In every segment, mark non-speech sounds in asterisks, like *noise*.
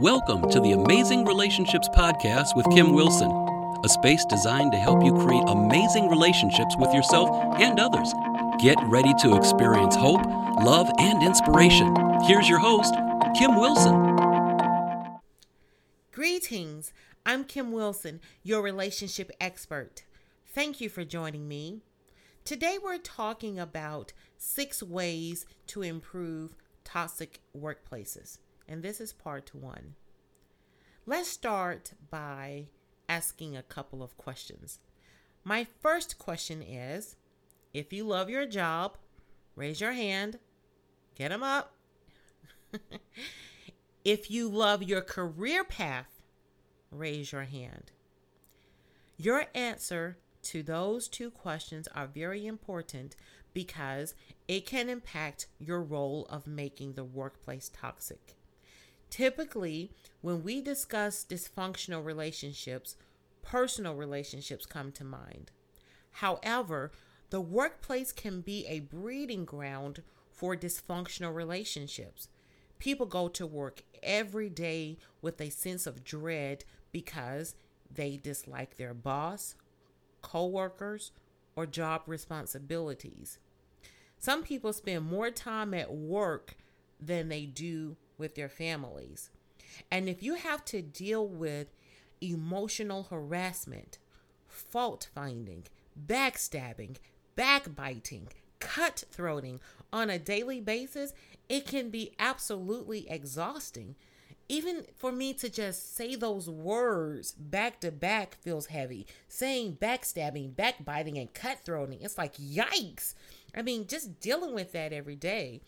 Welcome to the Amazing Relationships Podcast with Kim Wilson, a space designed to help you create amazing relationships with yourself and others. Get ready to experience hope, love, and inspiration. Here's your host, Kim Wilson. Greetings. I'm Kim Wilson, your relationship expert. Thank you for joining me. Today, we're talking about six ways to improve toxic workplaces and this is part one. Let's start by asking a couple of questions. My first question is if you love your job, raise your hand, get them up. *laughs* if you love your career path, raise your hand. Your answer to those two questions are very important because it can impact your role of making the workplace toxic. Typically, when we discuss dysfunctional relationships, personal relationships come to mind. However, the workplace can be a breeding ground for dysfunctional relationships. People go to work every day with a sense of dread because they dislike their boss, coworkers, or job responsibilities. Some people spend more time at work than they do with their families. And if you have to deal with emotional harassment, fault finding, backstabbing, backbiting, cutthroating on a daily basis, it can be absolutely exhausting. Even for me to just say those words back to back feels heavy. Saying backstabbing, backbiting, and cutthroating, it's like yikes. I mean, just dealing with that every day.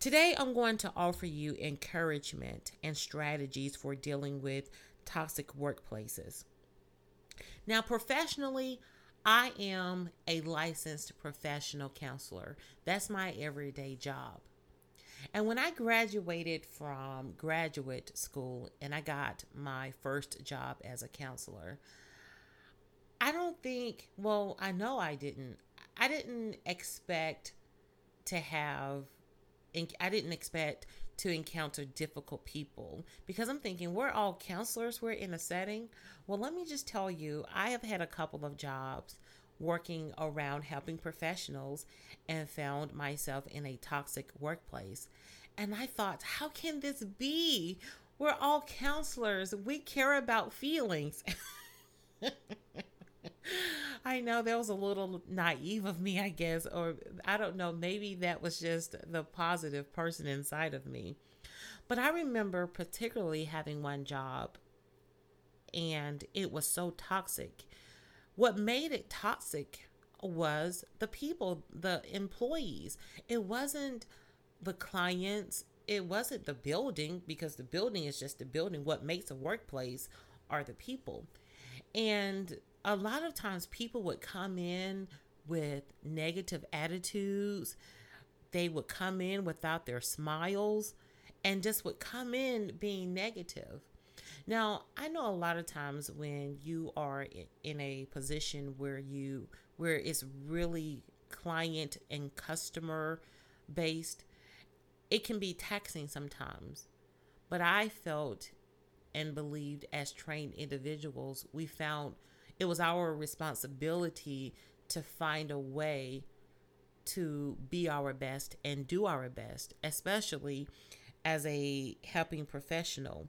Today, I'm going to offer you encouragement and strategies for dealing with toxic workplaces. Now, professionally, I am a licensed professional counselor. That's my everyday job. And when I graduated from graduate school and I got my first job as a counselor, I don't think, well, I know I didn't, I didn't expect to have I didn't expect to encounter difficult people because I'm thinking we're all counselors, we're in a setting. Well, let me just tell you, I have had a couple of jobs working around helping professionals and found myself in a toxic workplace. And I thought, how can this be? We're all counselors, we care about feelings. *laughs* I know that was a little naive of me, I guess, or I don't know, maybe that was just the positive person inside of me. But I remember particularly having one job and it was so toxic. What made it toxic was the people, the employees. It wasn't the clients, it wasn't the building because the building is just a building. What makes a workplace are the people. And a lot of times people would come in with negative attitudes. They would come in without their smiles and just would come in being negative. Now, I know a lot of times when you are in a position where you where it's really client and customer based, it can be taxing sometimes. But I felt and believed as trained individuals, we found it was our responsibility to find a way to be our best and do our best, especially as a helping professional.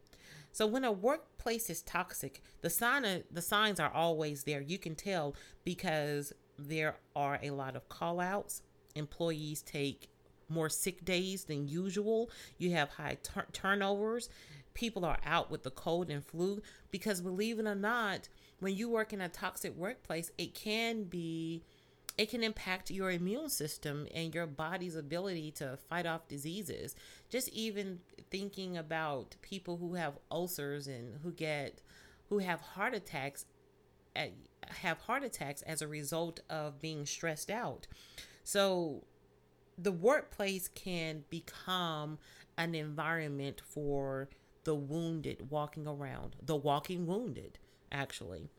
So when a workplace is toxic, the sign the signs are always there. You can tell because there are a lot of call outs. Employees take more sick days than usual. You have high tur- turnovers. People are out with the cold and flu because believe it or not, when you work in a toxic workplace, it can be it can impact your immune system and your body's ability to fight off diseases. Just even thinking about people who have ulcers and who get who have heart attacks at, have heart attacks as a result of being stressed out. So the workplace can become an environment for the wounded walking around, the walking wounded actually.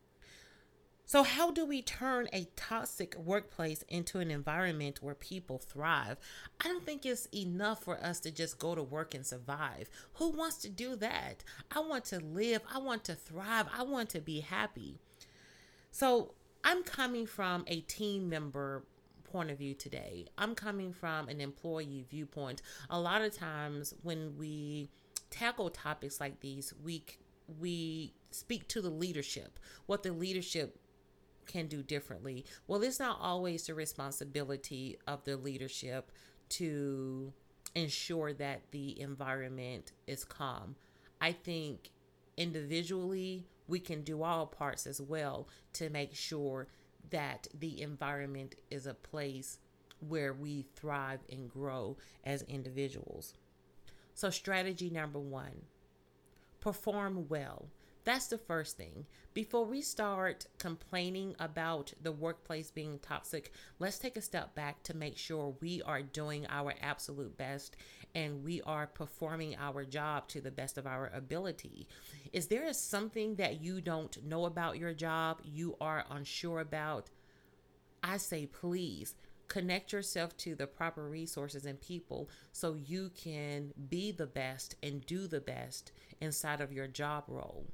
So, how do we turn a toxic workplace into an environment where people thrive? I don't think it's enough for us to just go to work and survive. Who wants to do that? I want to live, I want to thrive, I want to be happy. So, I'm coming from a team member point of view today. I'm coming from an employee viewpoint. A lot of times when we tackle topics like these, we we speak to the leadership, what the leadership can do differently. Well, it's not always the responsibility of the leadership to ensure that the environment is calm. I think individually we can do all parts as well to make sure that the environment is a place where we thrive and grow as individuals. So, strategy number one perform well. That's the first thing. Before we start complaining about the workplace being toxic, let's take a step back to make sure we are doing our absolute best and we are performing our job to the best of our ability. Is there something that you don't know about your job, you are unsure about? I say, please connect yourself to the proper resources and people so you can be the best and do the best inside of your job role.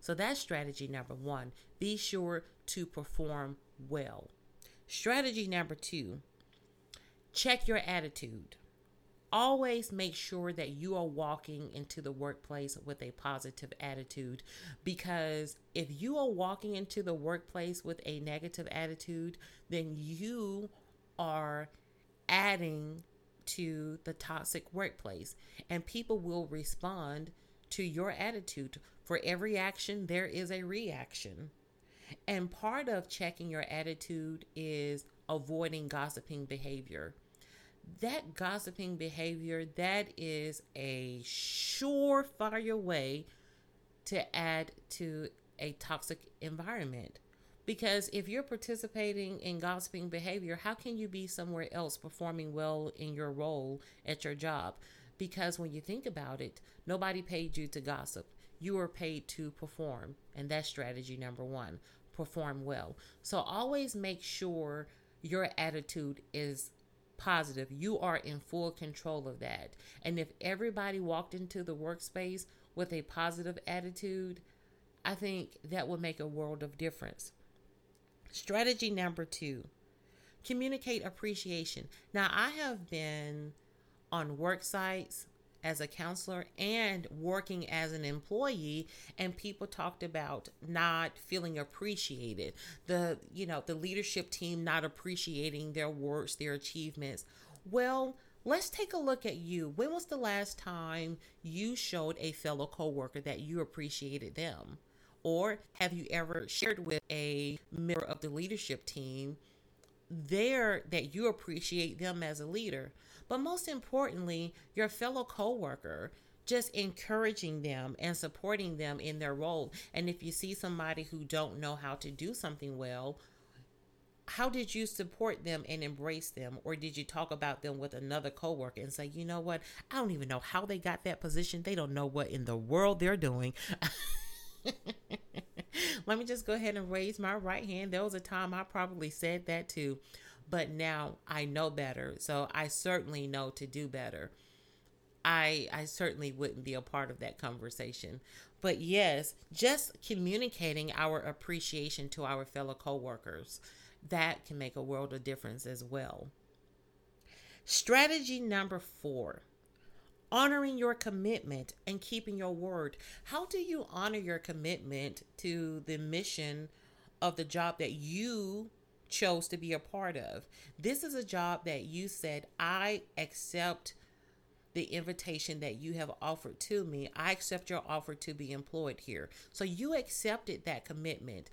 So that's strategy number one. Be sure to perform well. Strategy number two check your attitude. Always make sure that you are walking into the workplace with a positive attitude because if you are walking into the workplace with a negative attitude, then you are adding to the toxic workplace and people will respond to your attitude. For every action, there is a reaction. And part of checking your attitude is avoiding gossiping behavior. That gossiping behavior, that is a surefire way to add to a toxic environment. Because if you're participating in gossiping behavior, how can you be somewhere else performing well in your role at your job? Because when you think about it, nobody paid you to gossip. You are paid to perform. And that's strategy number one perform well. So always make sure your attitude is positive. You are in full control of that. And if everybody walked into the workspace with a positive attitude, I think that would make a world of difference. Strategy number two communicate appreciation. Now, I have been on work sites as a counselor and working as an employee and people talked about not feeling appreciated. The you know the leadership team not appreciating their works their achievements. Well let's take a look at you. When was the last time you showed a fellow coworker that you appreciated them or have you ever shared with a member of the leadership team there that you appreciate them as a leader? But most importantly, your fellow coworker just encouraging them and supporting them in their role. And if you see somebody who don't know how to do something well, how did you support them and embrace them? Or did you talk about them with another coworker and say you know what? I don't even know how they got that position. They don't know what in the world they're doing *laughs* *laughs* let me just go ahead and raise my right hand there was a time i probably said that too but now I know better. So I certainly know to do better. I I certainly wouldn't be a part of that conversation. But yes, just communicating our appreciation to our fellow coworkers, that can make a world of difference as well. Strategy number 4. Honoring your commitment and keeping your word. How do you honor your commitment to the mission of the job that you chose to be a part of. This is a job that you said, I accept the invitation that you have offered to me. I accept your offer to be employed here. So you accepted that commitment.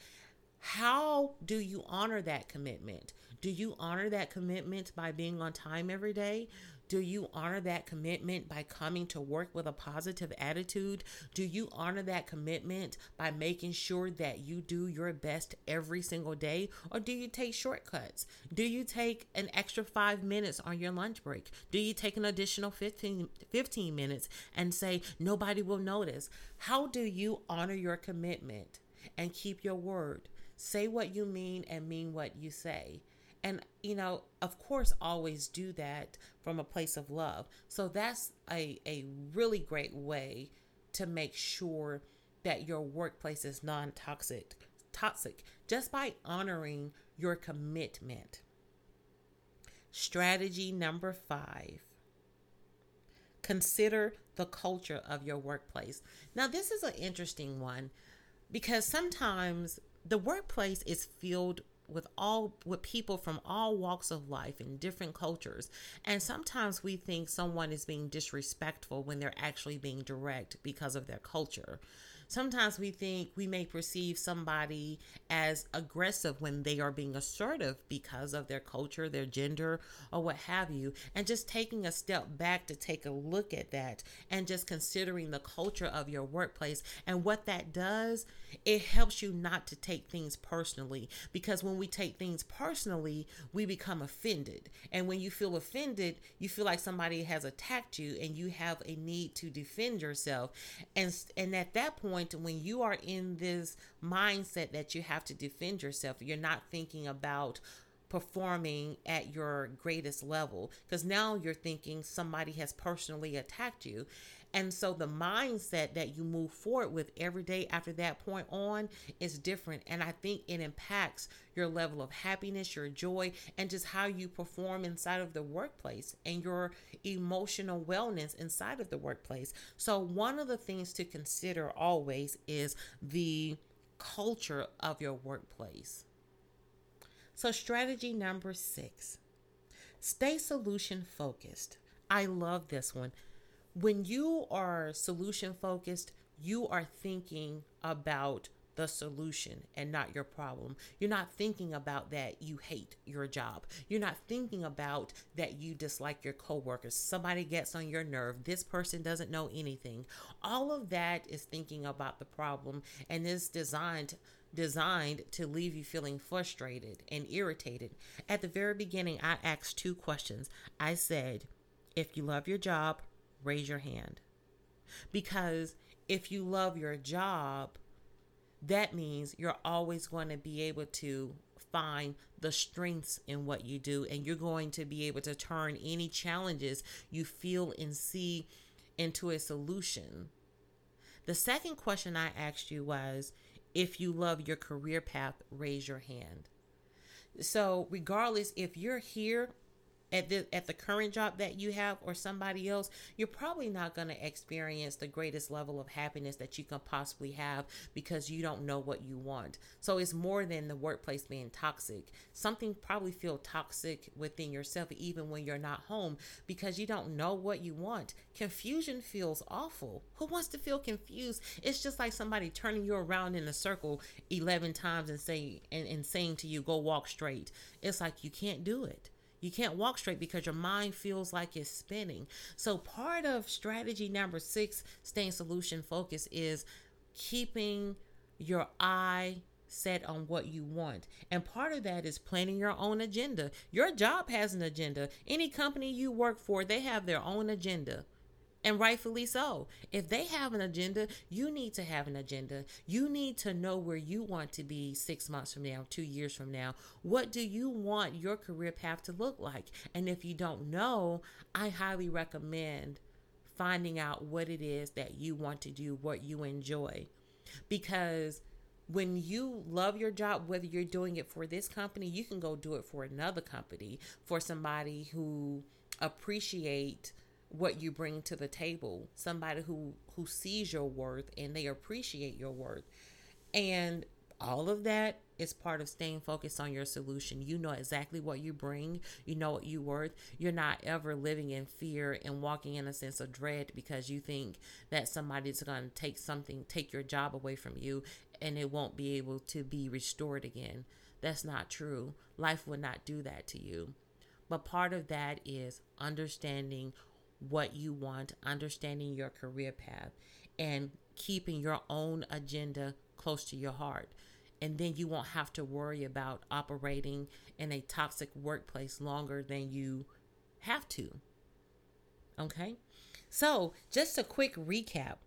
How do you honor that commitment? Do you honor that commitment by being on time every day? Do you honor that commitment by coming to work with a positive attitude? Do you honor that commitment by making sure that you do your best every single day? Or do you take shortcuts? Do you take an extra five minutes on your lunch break? Do you take an additional 15, 15 minutes and say, nobody will notice? How do you honor your commitment and keep your word? Say what you mean and mean what you say. And, you know, of course, always do that from a place of love. So that's a, a really great way to make sure that your workplace is non toxic toxic just by honoring your commitment. Strategy number five consider the culture of your workplace. Now, this is an interesting one because sometimes the workplace is filled with all with people from all walks of life and different cultures. And sometimes we think someone is being disrespectful when they're actually being direct because of their culture Sometimes we think we may perceive somebody as aggressive when they are being assertive because of their culture, their gender, or what have you. And just taking a step back to take a look at that and just considering the culture of your workplace and what that does, it helps you not to take things personally. Because when we take things personally, we become offended. And when you feel offended, you feel like somebody has attacked you and you have a need to defend yourself. And, and at that point, point when you are in this mindset that you have to defend yourself, you're not thinking about performing at your greatest level because now you're thinking somebody has personally attacked you and so the mindset that you move forward with every day after that point on is different. And I think it impacts your level of happiness, your joy, and just how you perform inside of the workplace and your emotional wellness inside of the workplace. So, one of the things to consider always is the culture of your workplace. So, strategy number six stay solution focused. I love this one when you are solution focused, you are thinking about the solution and not your problem. You're not thinking about that you hate your job. You're not thinking about that you dislike your coworkers. Somebody gets on your nerve. This person doesn't know anything. All of that is thinking about the problem and is designed designed to leave you feeling frustrated and irritated. At the very beginning, I asked two questions. I said, if you love your job, raise your hand. Because if you love your job, that means you're always going to be able to find the strengths in what you do and you're going to be able to turn any challenges you feel and see into a solution. The second question I asked you was if you love your career path, raise your hand. So, regardless if you're here at the at the current job that you have or somebody else, you're probably not going to experience the greatest level of happiness that you can possibly have because you don't know what you want. So it's more than the workplace being toxic. Something probably feel toxic within yourself even when you're not home because you don't know what you want. Confusion feels awful. Who wants to feel confused? It's just like somebody turning you around in a circle 11 times and saying and, and saying to you go walk straight. It's like you can't do it you can't walk straight because your mind feels like it's spinning. So, part of strategy number six, staying solution focused, is keeping your eye set on what you want. And part of that is planning your own agenda. Your job has an agenda. Any company you work for, they have their own agenda and rightfully so. If they have an agenda, you need to have an agenda. You need to know where you want to be six months from now, two years from now. What do you want your career path to look like? And if you don't know, I highly recommend finding out what it is that you want to do, what you enjoy. Because when you love your job, whether you're doing it for this company, you can go do it for another company, for somebody who appreciate what you bring to the table somebody who who sees your worth and they appreciate your worth and all of that is part of staying focused on your solution. You know exactly what you bring, you know what you worth. You're not ever living in fear and walking in a sense of dread because you think that somebody's going to take something, take your job away from you and it won't be able to be restored again. That's not true. Life will not do that to you. But part of that is understanding what you want, understanding your career path, and keeping your own agenda close to your heart. And then you won't have to worry about operating in a toxic workplace longer than you have to. Okay? So, just a quick recap.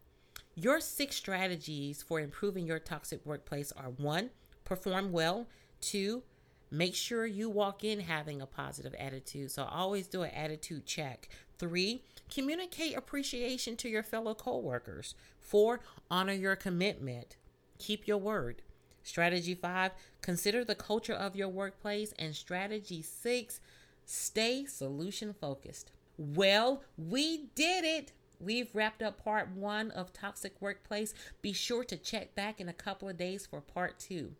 Your six strategies for improving your toxic workplace are one, perform well. Two, make sure you walk in having a positive attitude. So always do an attitude check. Three, communicate appreciation to your fellow coworkers. Four, honor your commitment. Keep your word. Strategy five, consider the culture of your workplace. And strategy six, stay solution focused. Well, we did it. We've wrapped up part one of Toxic Workplace. Be sure to check back in a couple of days for part two.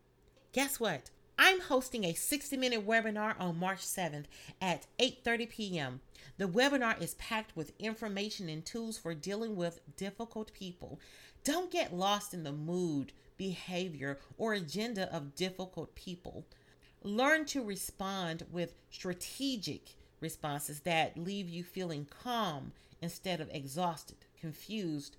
Guess what? I'm hosting a 60-minute webinar on March 7th at 8:30 p.m. The webinar is packed with information and tools for dealing with difficult people. Don't get lost in the mood, behavior, or agenda of difficult people. Learn to respond with strategic responses that leave you feeling calm instead of exhausted, confused,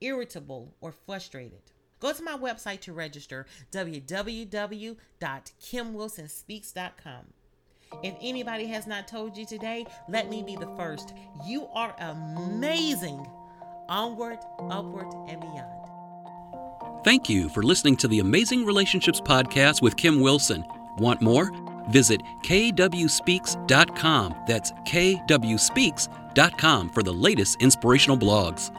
irritable, or frustrated. Go to my website to register www.kimwilsonspeaks.com. If anybody has not told you today, let me be the first. You are amazing. Onward, upward, and beyond. Thank you for listening to the Amazing Relationships Podcast with Kim Wilson. Want more? Visit kwspeaks.com. That's kwspeaks.com for the latest inspirational blogs.